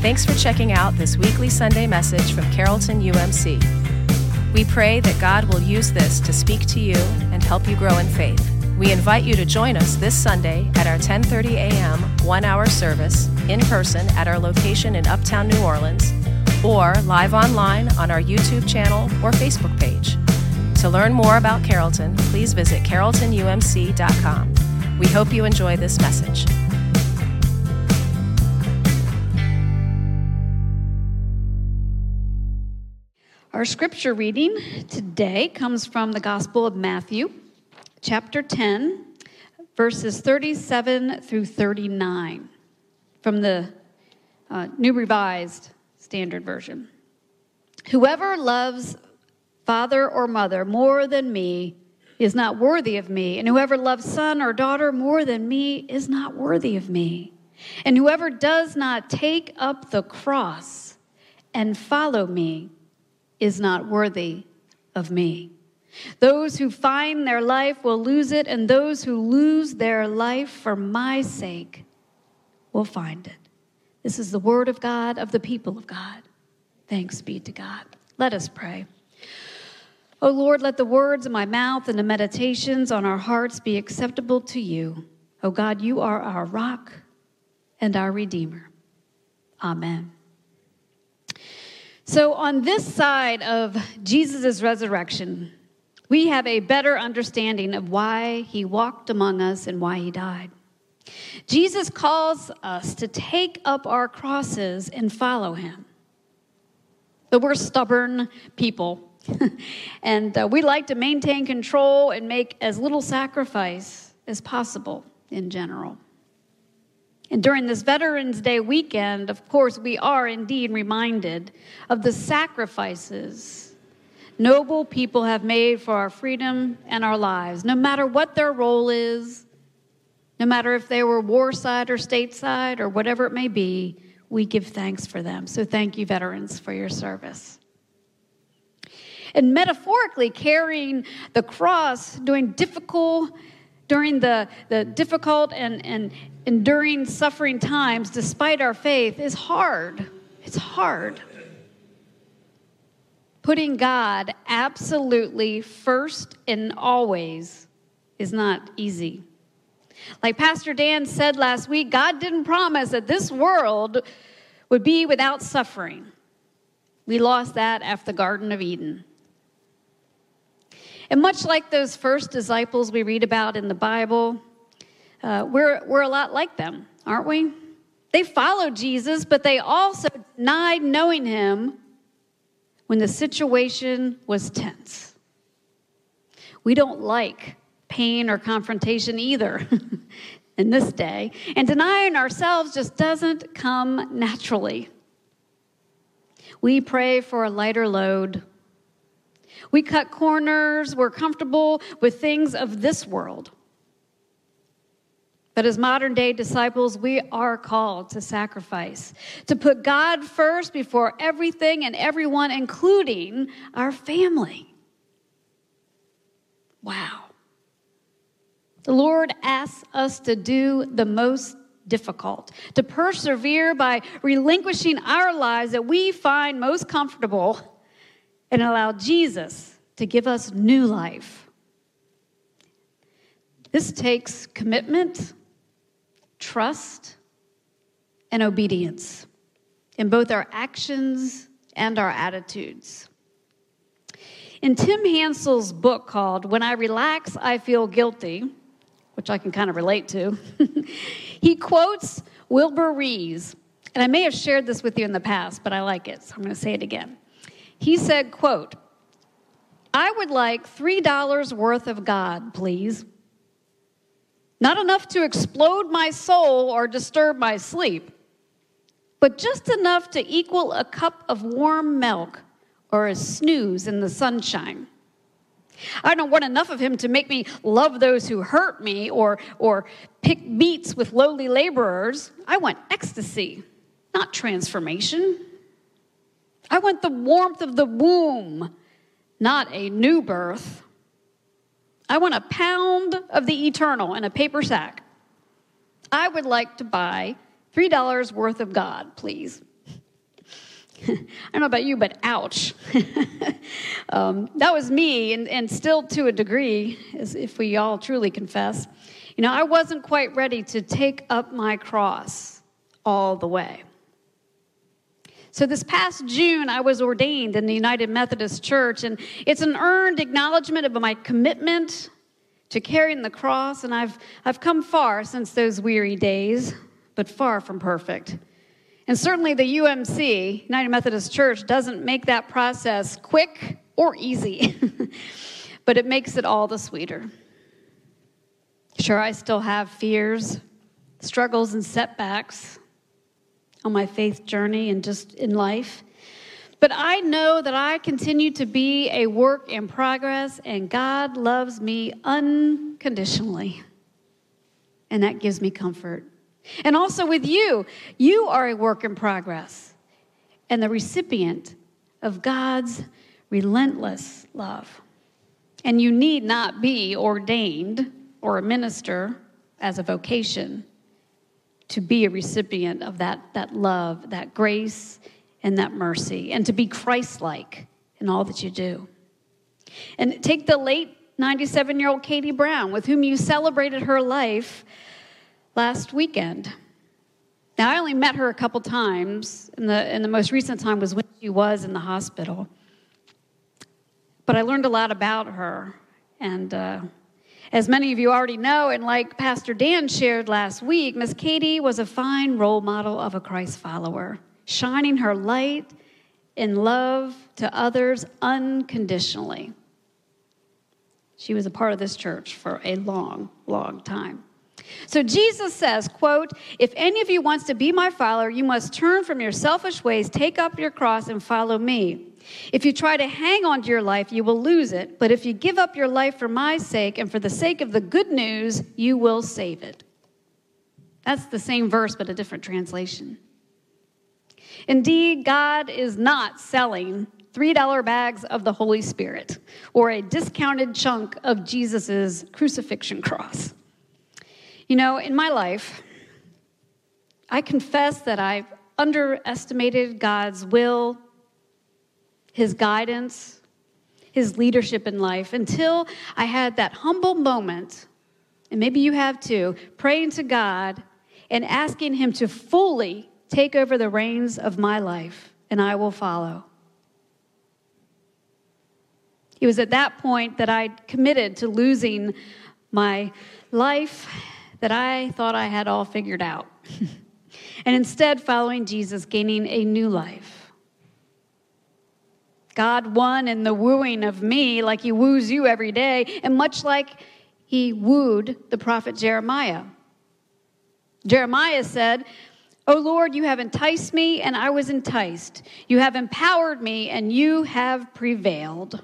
Thanks for checking out this weekly Sunday message from Carrollton UMC. We pray that God will use this to speak to you and help you grow in faith. We invite you to join us this Sunday at our 10:30 a.m. 1-hour service in person at our location in Uptown New Orleans or live online on our YouTube channel or Facebook page. To learn more about Carrollton, please visit carrolltonumc.com. We hope you enjoy this message. Our scripture reading today comes from the Gospel of Matthew, chapter 10, verses 37 through 39, from the uh, New Revised Standard Version. Whoever loves father or mother more than me is not worthy of me, and whoever loves son or daughter more than me is not worthy of me. And whoever does not take up the cross and follow me, is not worthy of me. Those who find their life will lose it, and those who lose their life for my sake will find it. This is the word of God, of the people of God. Thanks be to God. Let us pray. O Lord, let the words of my mouth and the meditations on our hearts be acceptable to you. O God, you are our rock and our Redeemer. Amen. So, on this side of Jesus' resurrection, we have a better understanding of why he walked among us and why he died. Jesus calls us to take up our crosses and follow him. But we're stubborn people, and uh, we like to maintain control and make as little sacrifice as possible in general. And during this Veterans Day weekend, of course, we are indeed reminded of the sacrifices noble people have made for our freedom and our lives, no matter what their role is, no matter if they were war side or stateside or whatever it may be, we give thanks for them. So thank you, veterans, for your service. And metaphorically, carrying the cross, doing difficult during the, the difficult and, and enduring suffering times, despite our faith, is hard. It's hard. Putting God absolutely first and always is not easy. Like Pastor Dan said last week, God didn't promise that this world would be without suffering. We lost that after the Garden of Eden. And much like those first disciples we read about in the Bible, uh, we're, we're a lot like them, aren't we? They followed Jesus, but they also denied knowing him when the situation was tense. We don't like pain or confrontation either in this day, and denying ourselves just doesn't come naturally. We pray for a lighter load we cut corners, we're comfortable with things of this world. But as modern day disciples, we are called to sacrifice, to put God first before everything and everyone, including our family. Wow. The Lord asks us to do the most difficult, to persevere by relinquishing our lives that we find most comfortable and allow Jesus to give us new life. This takes commitment, trust, and obedience in both our actions and our attitudes. In Tim Hansel's book called When I Relax, I Feel Guilty, which I can kind of relate to, he quotes Wilbur Rees. And I may have shared this with you in the past, but I like it, so I'm going to say it again. He said, quote, I would like $3 worth of God, please. Not enough to explode my soul or disturb my sleep, but just enough to equal a cup of warm milk or a snooze in the sunshine. I don't want enough of him to make me love those who hurt me or, or pick meats with lowly laborers. I want ecstasy, not transformation. I want the warmth of the womb, not a new birth. I want a pound of the eternal in a paper sack. I would like to buy $3 worth of God, please. I don't know about you, but ouch. um, that was me, and, and still to a degree, as if we all truly confess. You know, I wasn't quite ready to take up my cross all the way. So, this past June, I was ordained in the United Methodist Church, and it's an earned acknowledgement of my commitment to carrying the cross, and I've, I've come far since those weary days, but far from perfect. And certainly the UMC, United Methodist Church, doesn't make that process quick or easy, but it makes it all the sweeter. Sure, I still have fears, struggles, and setbacks on my faith journey and just in life. But I know that I continue to be a work in progress, and God loves me unconditionally. And that gives me comfort. And also with you, you are a work in progress and the recipient of God's relentless love. And you need not be ordained or a minister as a vocation to be a recipient of that, that love, that grace, and that mercy, and to be Christ like in all that you do. And take the late 97 year old Katie Brown, with whom you celebrated her life last weekend. Now, I only met her a couple times, and the, and the most recent time was when she was in the hospital. But I learned a lot about her, and uh, as many of you already know, and like Pastor Dan shared last week, Miss Katie was a fine role model of a Christ follower, shining her light in love to others unconditionally. She was a part of this church for a long, long time. So Jesus says, quote, if any of you wants to be my follower, you must turn from your selfish ways, take up your cross and follow me. If you try to hang on to your life, you will lose it. But if you give up your life for my sake and for the sake of the good news, you will save it. That's the same verse, but a different translation. Indeed, God is not selling $3 bags of the Holy Spirit or a discounted chunk of Jesus' crucifixion cross. You know, in my life, I confess that I've underestimated God's will his guidance, his leadership in life until I had that humble moment, and maybe you have too, praying to God and asking him to fully take over the reins of my life, and I will follow. It was at that point that I committed to losing my life that I thought I had all figured out, and instead following Jesus, gaining a new life. God won in the wooing of me like he woos you every day, and much like he wooed the prophet Jeremiah. Jeremiah said, O Lord, you have enticed me, and I was enticed. You have empowered me, and you have prevailed.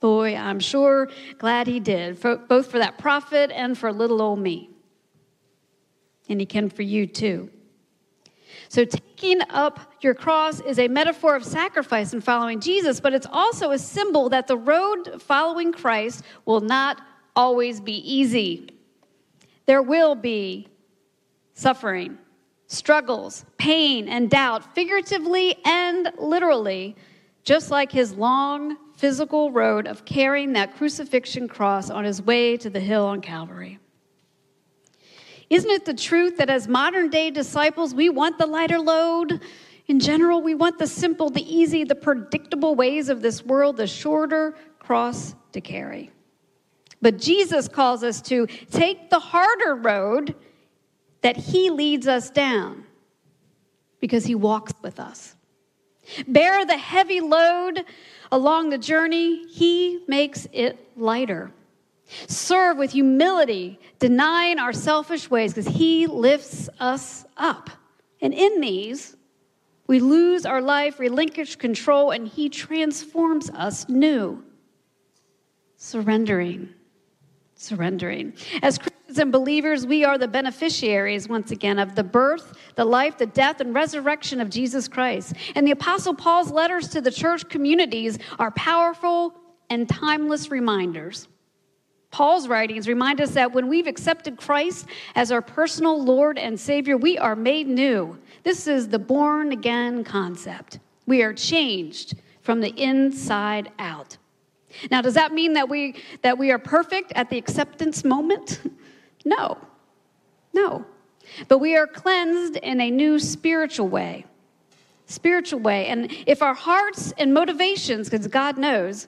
Boy, I'm sure glad he did, for, both for that prophet and for little old me. And he can for you too. So, taking up your cross is a metaphor of sacrifice and following Jesus, but it's also a symbol that the road following Christ will not always be easy. There will be suffering, struggles, pain, and doubt, figuratively and literally, just like his long physical road of carrying that crucifixion cross on his way to the hill on Calvary. Isn't it the truth that as modern day disciples, we want the lighter load? In general, we want the simple, the easy, the predictable ways of this world, the shorter cross to carry. But Jesus calls us to take the harder road that He leads us down because He walks with us. Bear the heavy load along the journey, He makes it lighter. Serve with humility, denying our selfish ways, because He lifts us up. And in these, we lose our life, relinquish control, and He transforms us new. Surrendering. Surrendering. As Christians and believers, we are the beneficiaries, once again, of the birth, the life, the death, and resurrection of Jesus Christ. And the Apostle Paul's letters to the church communities are powerful and timeless reminders Paul's writings remind us that when we've accepted Christ as our personal Lord and Savior, we are made new. This is the born again concept. We are changed from the inside out. Now, does that mean that we that we are perfect at the acceptance moment? No. No. But we are cleansed in a new spiritual way. Spiritual way. And if our hearts and motivations, because God knows,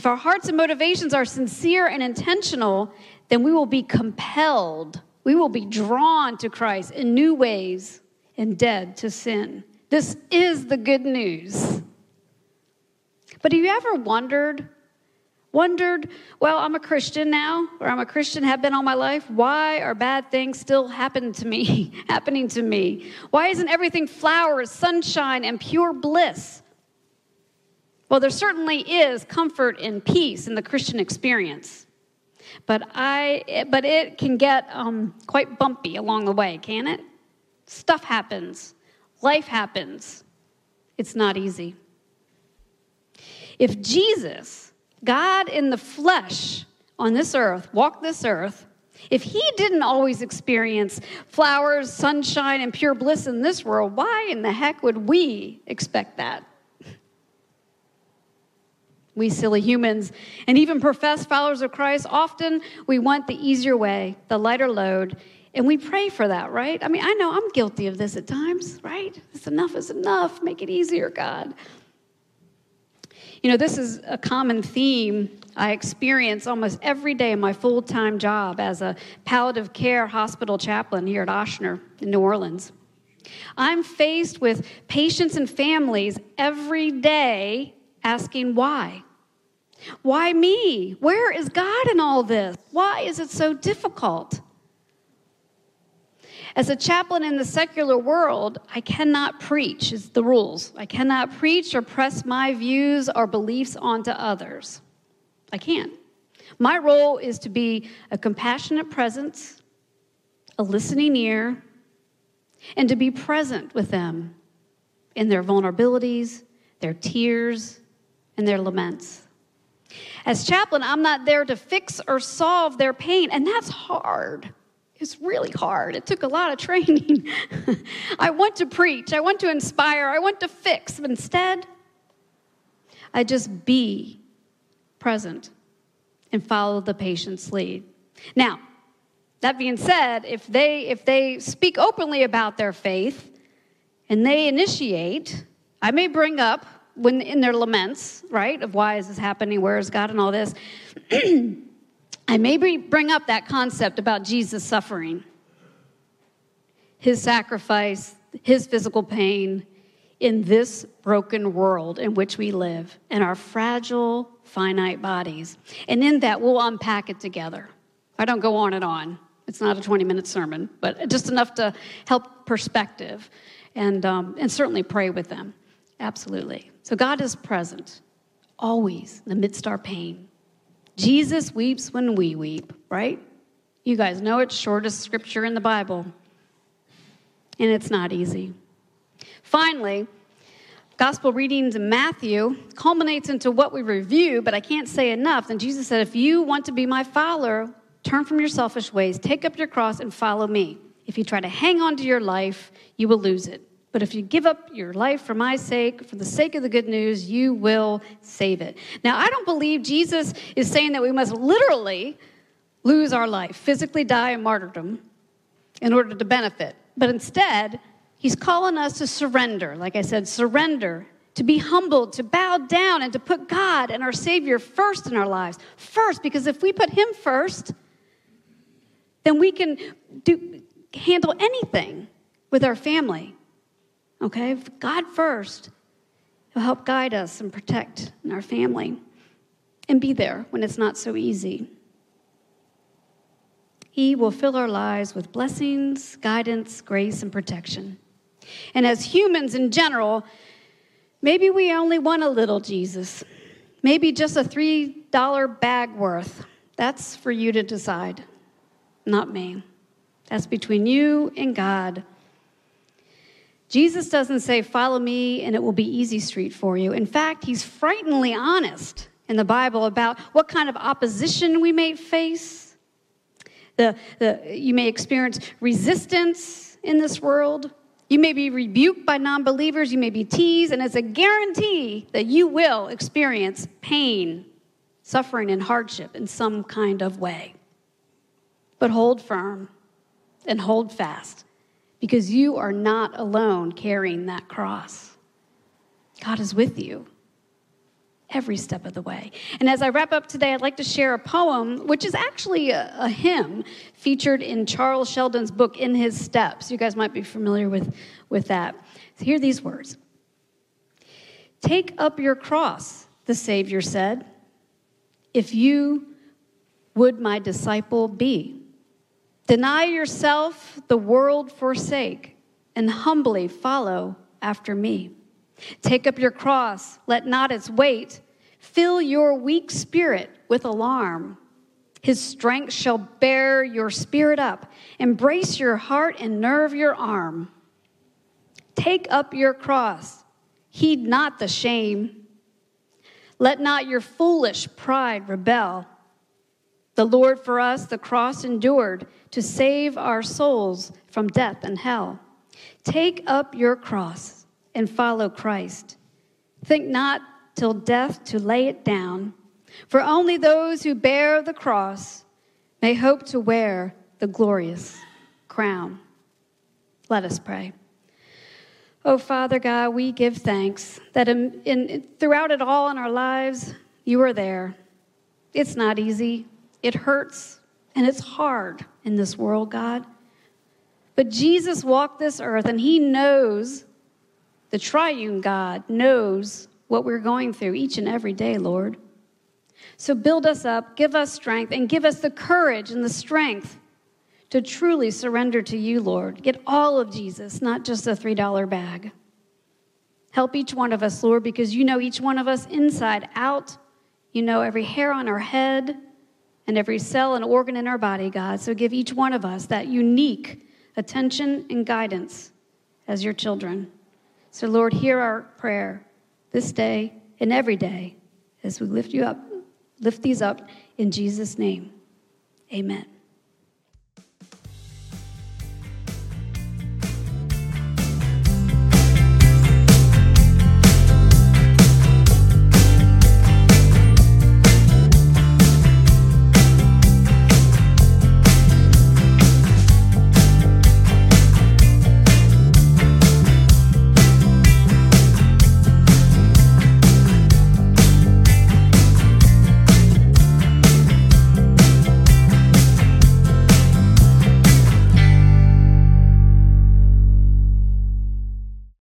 if our hearts and motivations are sincere and intentional, then we will be compelled, we will be drawn to Christ in new ways and dead to sin. This is the good news. But have you ever wondered, wondered, well, I'm a Christian now, or I'm a Christian, have been all my life. Why are bad things still happening to me, happening to me? Why isn't everything flowers, sunshine, and pure bliss? Well, there certainly is comfort and peace in the Christian experience. But, I, but it can get um, quite bumpy along the way, can it? Stuff happens, life happens. It's not easy. If Jesus, God in the flesh on this earth, walked this earth, if he didn't always experience flowers, sunshine, and pure bliss in this world, why in the heck would we expect that? We silly humans, and even professed followers of Christ, often we want the easier way, the lighter load, and we pray for that, right? I mean, I know I'm guilty of this at times, right? It's enough is enough. Make it easier, God. You know, this is a common theme I experience almost every day in my full time job as a palliative care hospital chaplain here at Ochsner in New Orleans. I'm faced with patients and families every day asking why. Why me? Where is God in all this? Why is it so difficult? As a chaplain in the secular world, I cannot preach, is the rules. I cannot preach or press my views or beliefs onto others. I can't. My role is to be a compassionate presence, a listening ear, and to be present with them in their vulnerabilities, their tears, and their laments. As chaplain, I'm not there to fix or solve their pain, and that's hard. It's really hard. It took a lot of training. I want to preach, I want to inspire, I want to fix, but instead, I just be present and follow the patient's lead. Now, that being said, if they if they speak openly about their faith and they initiate, I may bring up when in their laments, right, of why is this happening, where is God, and all this, I maybe bring up that concept about Jesus suffering, his sacrifice, his physical pain in this broken world in which we live, in our fragile, finite bodies. And in that, we'll unpack it together. I don't go on and on. It's not a 20 minute sermon, but just enough to help perspective and, um, and certainly pray with them. Absolutely. So God is present always in the midst our pain. Jesus weeps when we weep, right? You guys know it's shortest scripture in the Bible. And it's not easy. Finally, gospel readings in Matthew culminates into what we review, but I can't say enough. And Jesus said, If you want to be my follower, turn from your selfish ways, take up your cross, and follow me. If you try to hang on to your life, you will lose it. But if you give up your life for my sake, for the sake of the good news, you will save it. Now, I don't believe Jesus is saying that we must literally lose our life, physically die in martyrdom in order to benefit. But instead, he's calling us to surrender. Like I said, surrender, to be humbled, to bow down, and to put God and our Savior first in our lives. First, because if we put him first, then we can do, handle anything with our family Okay? God first. He'll help guide us and protect our family and be there when it's not so easy. He will fill our lives with blessings, guidance, grace, and protection. And as humans in general, maybe we only want a little Jesus. Maybe just a $3 bag worth. That's for you to decide, not me. That's between you and God. Jesus doesn't say, Follow me and it will be easy street for you. In fact, he's frighteningly honest in the Bible about what kind of opposition we may face. The, the, you may experience resistance in this world. You may be rebuked by non believers. You may be teased, and it's a guarantee that you will experience pain, suffering, and hardship in some kind of way. But hold firm and hold fast because you are not alone carrying that cross. God is with you every step of the way. And as I wrap up today, I'd like to share a poem, which is actually a, a, hymn featured in Charles Sheldon's book, In His Steps. You guys might be familiar with, with that. So hear these words Take up your cross, the Savior said, if you would my disciple be. Deny yourself, the world forsake, and humbly follow after me. Take up your cross, let not its weight fill your weak spirit with alarm. His strength shall bear your spirit up, embrace your heart and nerve your arm. Take up your cross, heed not the shame. Let not your foolish pride rebel. The Lord for us the cross endured to save our souls from death and hell. Take up your cross and follow Christ. Think not till death to lay it down, for only those who bear the cross may hope to wear the glorious crown. Let us pray. Oh, Father God, we give thanks that in, in, throughout it all in our lives, you are there. It's not easy, it hurts, and it's hard in this world, God. But Jesus walked this earth and he knows, the triune God knows what we're going through each and every day, Lord. So build us up, give us strength, and give us the courage and the strength to truly surrender to you, Lord. Get all of Jesus, not just a $3 bag. Help each one of us, Lord, because you know each one of us inside out. You know every hair on our head and every cell and organ in our body, God. So give each one of us that unique attention and guidance as your children. So, Lord, hear our prayer this day and every day as we lift you up, lift these up in Jesus' name. Amen.